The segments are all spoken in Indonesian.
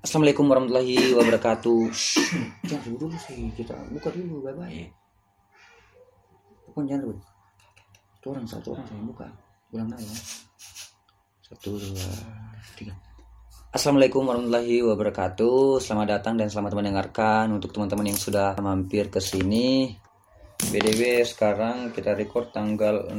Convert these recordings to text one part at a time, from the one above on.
Assalamualaikum warahmatullahi wabarakatuh. Shh, Jangan dulu dulu sih kita buka dulu bye bye. Pokoknya jangan dulu. Satu orang satu orang saya buka. Ulang lagi ya. Satu dua tiga. Assalamualaikum warahmatullahi wabarakatuh. Selamat datang dan selamat mendengarkan untuk teman-teman yang sudah mampir ke sini. BDW sekarang kita record tanggal 6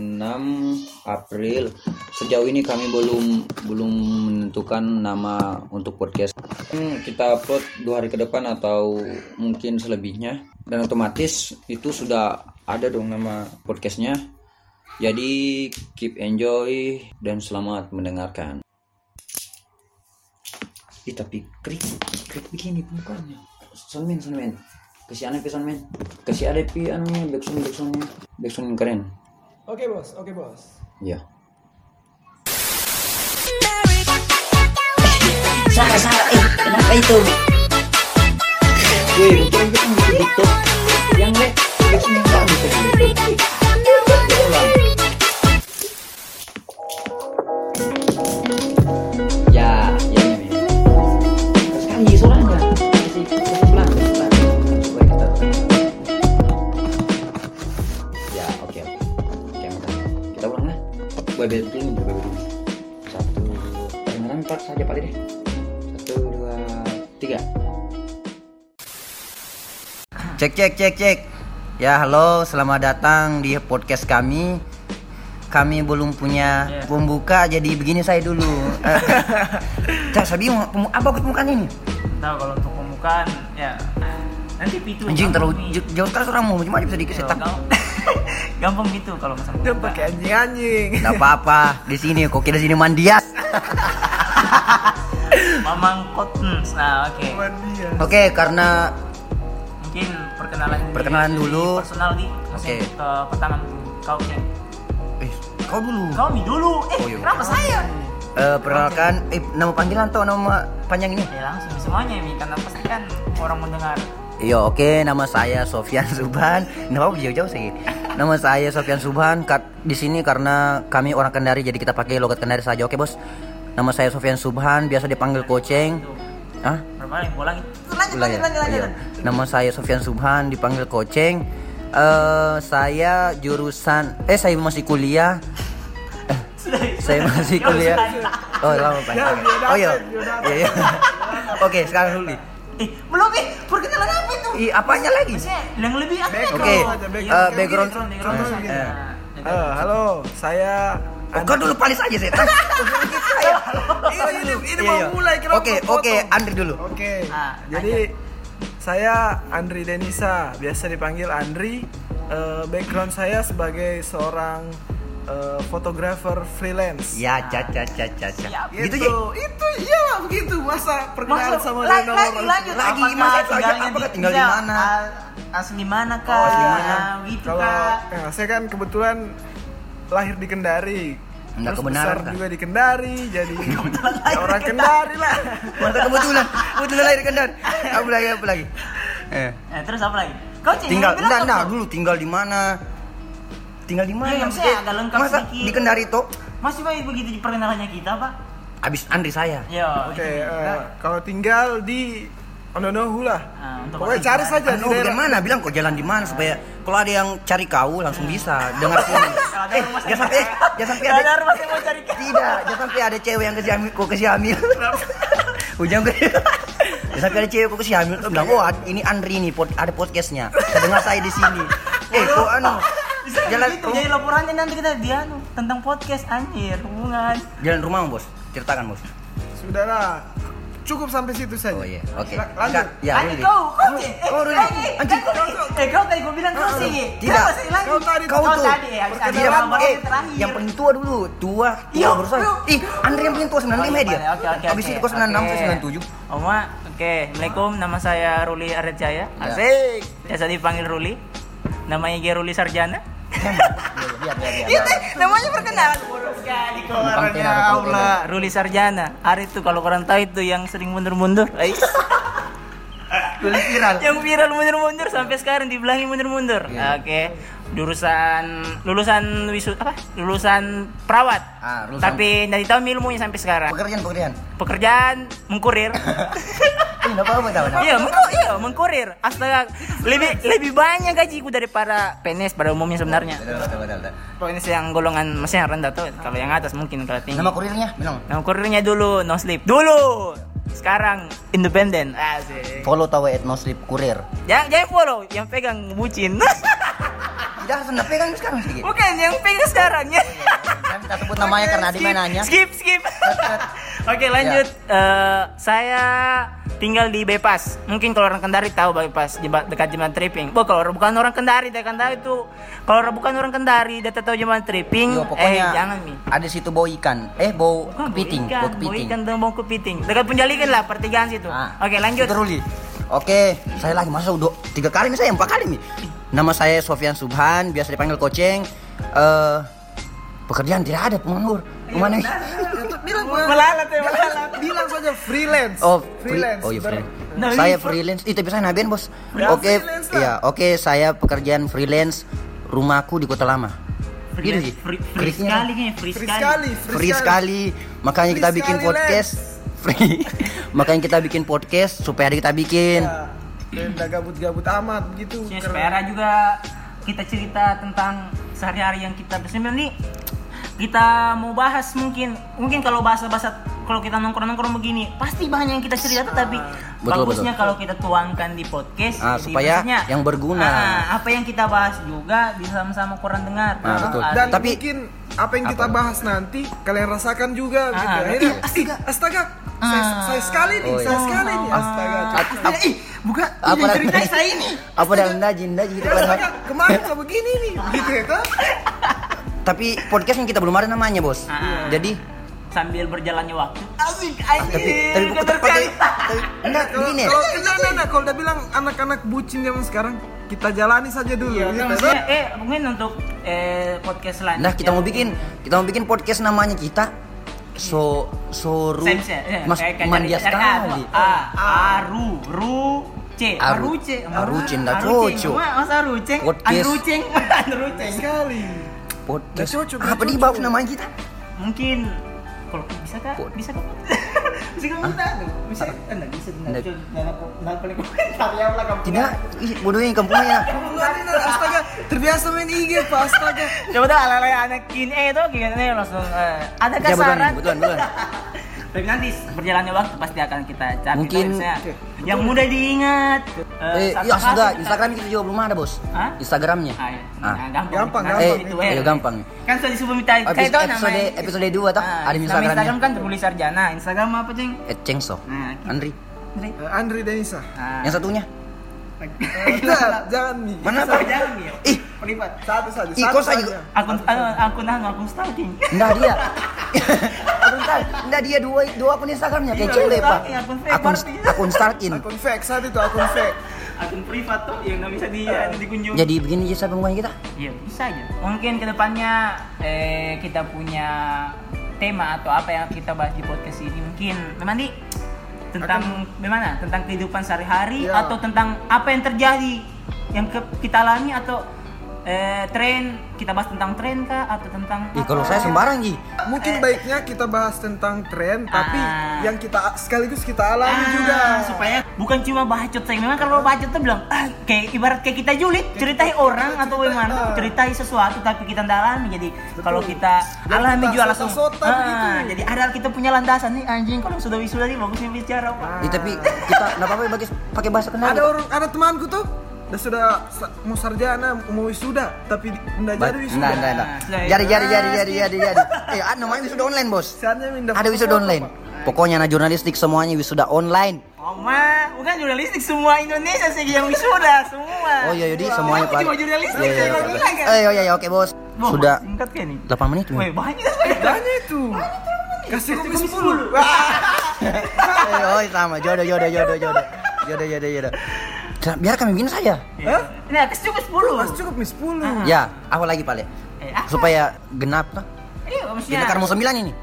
April. Sejauh ini kami belum belum menentukan nama untuk podcast. Hmm, kita upload dua hari ke depan atau mungkin selebihnya dan otomatis itu sudah ada dong nama podcastnya. Jadi keep enjoy dan selamat mendengarkan. Ih tapi krik krik begini mukanya. Sonmen sonmen kasih aneh pesan men kasih ada pi anunya backsound backsoundnya backsound yang keren Oke bos, oke bos. ya Sarah, Sarah, eh, kenapa itu? wih bukan kita beda dulu satu kedengeran empat saja paling deh satu dua tiga. Cek cek cek cek. Ya halo selamat datang di podcast kami. Kami belum punya Iya. pembuka jadi begini saya dulu. Cak, pemu- apa pembukaan ini? Tahu kalau untuk pembukaan ya nanti pitu. anjing terlalu jauh, sekali suaramu. Gimana bisa dikasih Tuh, tak gampang- Gampang gitu kalau misalnya. Dia pembukaan. pakai anjing-anjing. Nggak apa-apa di sini kok kira sini mandias Mamang Cotton. Nah, oke. Mandia. oke karena Mungkin perkenalan di- Perkenalan di dulu. personal di. Oke. Ke pertama kau Ceng. eh kau dulu Kau mi dulu. Eh, Oh, iya. kenapa saya? Eh, perkenalkan eh nama panggilan atau nama panjang ini Ya langsung semuanya mi karena pasti kan orang mendengar. Iya oke nama saya Sofyan Subhan. Nama apa jauh-jauh sih? Nama saya Sofyan Subhan. Kat, di sini karena kami orang Kendari jadi kita pakai logat Kendari saja. Oke bos. Nama saya Sofyan Subhan. Biasa dipanggil Koceng. Hah? Lanjut, lanjut, ya? lanjut, Iya. lanjut. Nama saya Sofyan Subhan. Dipanggil Koceng. Eh saya jurusan eh saya masih kuliah. Eh, saya masih kuliah. Oh lama pak. Dia Oh iya. Iya iya. Oke sekarang dulu. Nih. Belum eh, perkenalan apa itu? Ih apanya lagi? Maksudnya yang lebih apa? Background Oke, background. eh, background. background, background. Eh, halo, saya Oh, kau dulu palis aja setan. ini, ini, ini Iya, iya. mau mulai kenapa Oke, oke, Andri dulu. Oke. Ah, Jadi saya Andri Denisa, biasa dipanggil Andri. Eh, background saya sebagai seorang eh, fotografer freelance. Ya, caca, caca, caca. Gitu itu, ya. itu iya begitu masa perkenalan sama lanjut, dengan lanjut. Lagi, masa tinggalnya apakah di- tinggal di mana? Asli mana kak? Oh, asli mana? Gitu Kalau kak. ya, saya kan kebetulan lahir di Kendari. Enggak Terus kebenaran, besar juga di Kendari, jadi ya orang Kendari lah. Masa kebetulan, kebetulan lahir Kendari. Apa lagi, apa lagi? Eh, Eh, terus apa lagi? Kau tinggal, enggak, enggak, dulu tinggal di mana? Tinggal di mana? Iya, maksudnya agak lengkap Masa sedikit. di Kendari toh? Masih baik begitu perkenalannya kita pak? Abis Andri saya. Ya. Oke, itu. eh, kalau tinggal di Ononohu lah. Nah, untuk Pokoknya cari saja di daerah. bagaimana? Bilang kok jalan di mana supaya kalau ada yang cari kau langsung bisa dengar sini. Kalau ada eh, rumah jangan sampai, jangan sampai ada ada rumah sakit mau cari kak. Tidak, jangan sampai ada cewek yang kasih hamil, kok kasih hamil. Ujang gue. Jangan sampai ada cewek kok kasih hamil. Bilang, oh ini Andri nih, ada podcastnya. Dengar saya di sini. Eh, kok anu? Bisa Jalan, gitu, jadi laporannya nanti kita dia anu, tentang podcast anjir hubungan. jalan rumah bos. Ceritakan bos. Sudahlah. Cukup sampai situ saja. Oh iya, oke. La- Lanjut. Ya, Ruli. kau, kau. Eh, Oh, Ruli. eh, kau, eh, kau tadi gua bilang kau sih. Tidak. Sih? Kau tadi Kau Oh, tuh. tadi ya, laporan eh, yang paling tua dulu. Tua, Iya, tua iya. Ih, Andri yang paling tua 95 ya dia. Oke, oke, Habis itu kau 96, saya Oke. 97. Oma, oke. Assalamualaikum, nama saya Ruli Arjaya. Ya. Asik. Biasa dipanggil Ruli. Namanya G Ruli Sarjana. Biar, biar, biar. Itu namanya perkenalan. Bodoh sekali kau orangnya, Allah. Ruli Sarjana. Ari itu kalau kurang tahu itu yang sering mundur-mundur. Viral. yang viral mundur-mundur sampai sekarang dibilangin mundur-mundur. Iya. Oke. Lulusan lulusan wisud apa? Lulusan perawat. Ah, lulusan- Tapi dari tahu ilmunya sampai sekarang. Pekerjaan pekerjaan. Pekerjaan mengkurir. Ini tahu? Iya, mengku iya, mengkurir. Astaga, lebih lebih banyak gajiku daripada PNS pada umumnya sebenarnya. Betul betul betul. betul. PNS yang golongan yang rendah tuh. Kalau yang atas mungkin kalau tinggi. Nama kurirnya bilang. Nama kurirnya dulu no sleep. Dulu. Sekarang independen. Asik. Follow tahu at no sleep kurir. Jangan jangan follow, yang pegang bucin. Tidak sudah pegang sekarang sedikit. Bukan yang pegang sekarang ya. Saya minta sebut namanya karena ada yang nanya. Skip, skip. Oke, lanjut. Eh, saya tinggal di Bepas. Mungkin kalau orang Kendari tahu Bepas dekat Jembatan Tripping. Oh, kalau bukan orang Kendari, dekat Kendari itu kalau bukan orang Kendari, dia tahu Jembatan Tripping. Yo, eh, pokoknya jangan nih. ada situ bau ikan. Eh bau Bukan, kepiting, ikan, bau kepiting. ikan dan bau kepiting. Dekat penjalikan lah, pertigaan situ. Ah, Oke, lanjut. Situ Ruli. Oke, saya lagi masa udah tiga kali nih saya empat kali nih. Nama saya Sofian Subhan, biasa dipanggil Koceng. Eh pekerjaan tidak ada penganggur. Ke mana? bilang Melalat ya, melalat. bilang saja freelance Oh, free, freelance oh iya freelance. Nah, saya ini- freelance. Itu bisa naben bos. Ya, Oke, freelance lah. iya, oke saya pekerjaan freelance. Rumahku di Kota Lama. Gitu sih. Free, free Keriknya. sekali kayaknya, free, free sekali. sekali Free sekali. Makanya kita Free bikin sekali, podcast. Free. Makanya kita bikin podcast supaya ada kita bikin. ya, gabut-gabut amat gitu Ya, supaya juga kita cerita tentang sehari-hari yang kita bersama nih kita mau bahas mungkin mungkin kalau bahasa-bahasa kalau kita nongkrong-nongkrong begini pasti banyak yang kita cerita tapi Betul, bagusnya betul. kalau kita tuangkan di podcast Ah, jadi supaya maksudnya, yang berguna. ah, apa yang kita bahas juga bisa sama-sama kurang dengar Ah, betul. Ah, dan Tapi- mungkin apa yang kita Apa? bahas nanti kalian rasakan juga Ah, gitu akhirnya astaga astaga saya, Ah. saya sekali nih Oh, iya. saya sekali nih astaga ap- ih bukan apa ini cerita saya ini Apa dalam daji daji gitu kan. astaga kemarin kok begini nih gitu ya kan Tapi podcast yang kita belum ada namanya, Bos. Ah. Jadi sambil berjalannya waktu asik tapi anjing tapi tapi, sekali. tapi enggak kalau begini. kalau enggak enggak, kalau udah bilang anak-anak bucin zaman sekarang kita jalani saja dulu Iya, gitu, maksudnya, eh mungkin untuk eh, podcast selanjutnya. Nah, kita mau bikin kita mau bikin podcast namanya kita so soru Sense ya? Iya, Mas mandia tuh. sekali. A, Aru, Ru, C, Aru. Aruce, Aruce, ndak Aruceng. cocok. Mas- Mas Aruceng, Podcast. Andruceng, Andruceng. sekali Podcast. Nggak cocok, Apa cocok. bab namanya kita? Mungkin kalau bisa kak, Pod- bisa kak, bisa bisa, bisa, enggak bisa, enggak enggak. komentar ya lah kamu. Tidak, bodohnya ini astaga terbiasa main IG pak astaga. Coba dah ala-ala anak kini eh itu langsung eh, ada Ya, kasaran. Tapi nanti berjalannya waktu pasti akan kita cari Mungkin- misalnya, yang mudah diingat. Eh, iya, kasus sudah. kita- Instagram kita juga belum ada, Bos. Hah? Instagramnya. Ah, iya. Ah. Nah, gampang. Gampang, gampang. itu, Eh, iya, gampang. Kan sudah disebut minta Episode, kayak tahu episode, namanya. episode 2 tuh Ah, ada Instagramnya. Instagram kan tulis sarjana. Instagram apa, Ceng? Eh, Cengso. Nah, Andri. Andre. Eh, Andri Denisa Ah. Yang satunya? Eh, jangan nih Mana Apa jangan ya? Ih, Privat. satu saja Ih, saya saja. Akun akun anu, akun stalking. enggak dia. Bentar, enggak dia dua dua akun Instagramnya kayak Iya, cewek, Pak. stalking, akun Akun akun stalking. akun fake satu itu akun fake Akun privat tuh yang nggak bisa di dikunjungi. Jadi begini aja pembukaan kita. Iya bisa aja. Mungkin ke depannya eh, kita punya tema atau apa yang kita bahas di podcast ini mungkin memang di tentang bagaimana tentang kehidupan sehari-hari Ya. atau tentang apa yang terjadi yang ke- kita alami atau eh, tren. Kita bahas tentang tren kah atau tentang Ih, apa? kalau saya sembarang, Ji. mungkin baiknya kita bahas tentang tren tapi Ah. yang kita sekaligus kita alami Ah, juga. supaya bukan cuma bacot saya memang kalau bacot tuh bilang ah, kayak ibarat kayak kita julid ceritai orang atau bagaimana ceritai sesuatu tapi kita tidak alami. Jadi kalau kita alami kita juga langsung ah, begitu. jadi ada kita punya landasan nih anjing. Kalau sudah wisuda nih bagusnya bicara. Pak Ih, tapi kita enggak apa-apa pakai pakai bahasa kendari. ada orang ada temanku tuh udah sudah mau sarjana mau wisuda tapi enggak Ba- jadi wisuda Enggak, enggak, enggak. Nah, Jadi, jadi, jadi, jadi, jadi, jadi. Eh, ada namanya wisuda online, Bos. Ada wisuda online. Pokoknya anak jurnalistik semuanya wisuda online. oh ma bukan jurnalistik semua Indonesia sih yang wisuda semua Oh iya, jadi semuanya Aku Pak. cuma jurnalistik Iya, iya, iya. bilang kan Eh, iya, iya, oke, Bos. Wah, Sudah singkat kayak nih 8 menit. Wih, banyak Banyak itu kasih kopi kopi sepuluh Eh, oh, sama. Jodoh, jodoh, jodoh, jodoh. Jodoh, jodoh, jodoh. Nah, Biar kami bikin saja. Hah? ini kasih cukup sepuluh Mas cukup nih sepuluh Ah. Ya, apa lagi, Pak? Le? eh, apa? Supaya genap, iya maksudnya Kita kan mau 9 ini.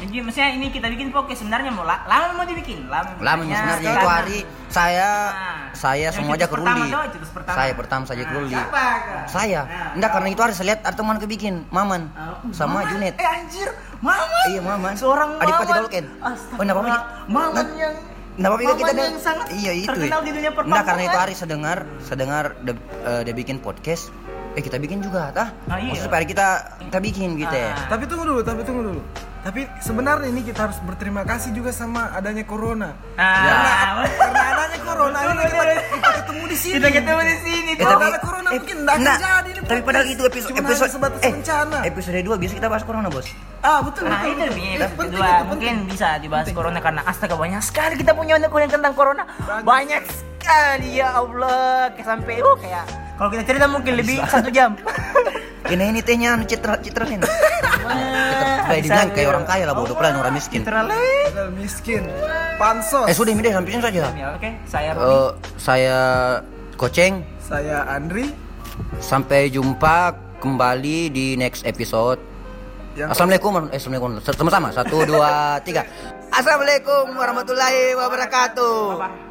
Jadi maksudnya ini kita bikin podcast sebenarnya mau la- lama mau dibikin lama. Lama sebenarnya itu hari saya Nah, saya yang semua aja cetus ke pertama. Saya pertama saja ke Nah, Ruli. siapa, Kak? Saya. Nah, Enggak karena itu hari saya lihat ada teman kebikin, Maman. Ah, Sama Maman? Junet. Eh anjir, Maman. Iya, Maman. Seorang Maman. Dolken. Astagfirullah. Oh, enggak apa-apa. Maman Nah, yang Enggak apa-apa kita yang sangat Iya itu. terkenal di dunia Enggak karena itu hari sedengar sedengar dia, eh, dia bikin podcast. Eh kita bikin juga, tah? Ah, iya. Maksudnya supaya kita kita bikin gitu ya. Ah. Tapi tunggu dulu, tapi tunggu dulu. Tapi sebenarnya ini kita harus berterima kasih juga sama adanya corona. Ah, Karena, karena adanya corona ini kita, kita ketemu di sini. Kita ketemu di sini. Eh, Kalau tapi- ada corona eh, mungkin enggak. ini Tapi padahal itu episode Cuma episode sebatas eh, bencana. episode 2 biasa kita bahas corona, Bos. Ah betul Nah betul. itu Eh, episode penting, mungkin penting. bisa dibahas corona karena astaga banyak sekali kita punya undang tentang corona banyak sekali ya Allah kayak sampai uh kayak kalau kita cerita mungkin lebih satu jam. Ini ini tehnya anu citra citra ini. Citra dibilang kayak orang kaya lah bodoh pelan orang miskin. Citra lain. Padahal miskin. Pansos. Eh sudah ini deh sampai saja. Ya, Oke, saya saya Koceng Saya Andri sampai jumpa kembali di next episode. yang Assalamualaikum, eh, assalamualaikum. Sama-sama, satu, dua, tiga. Assalamualaikum warahmatullahi wabarakatuh.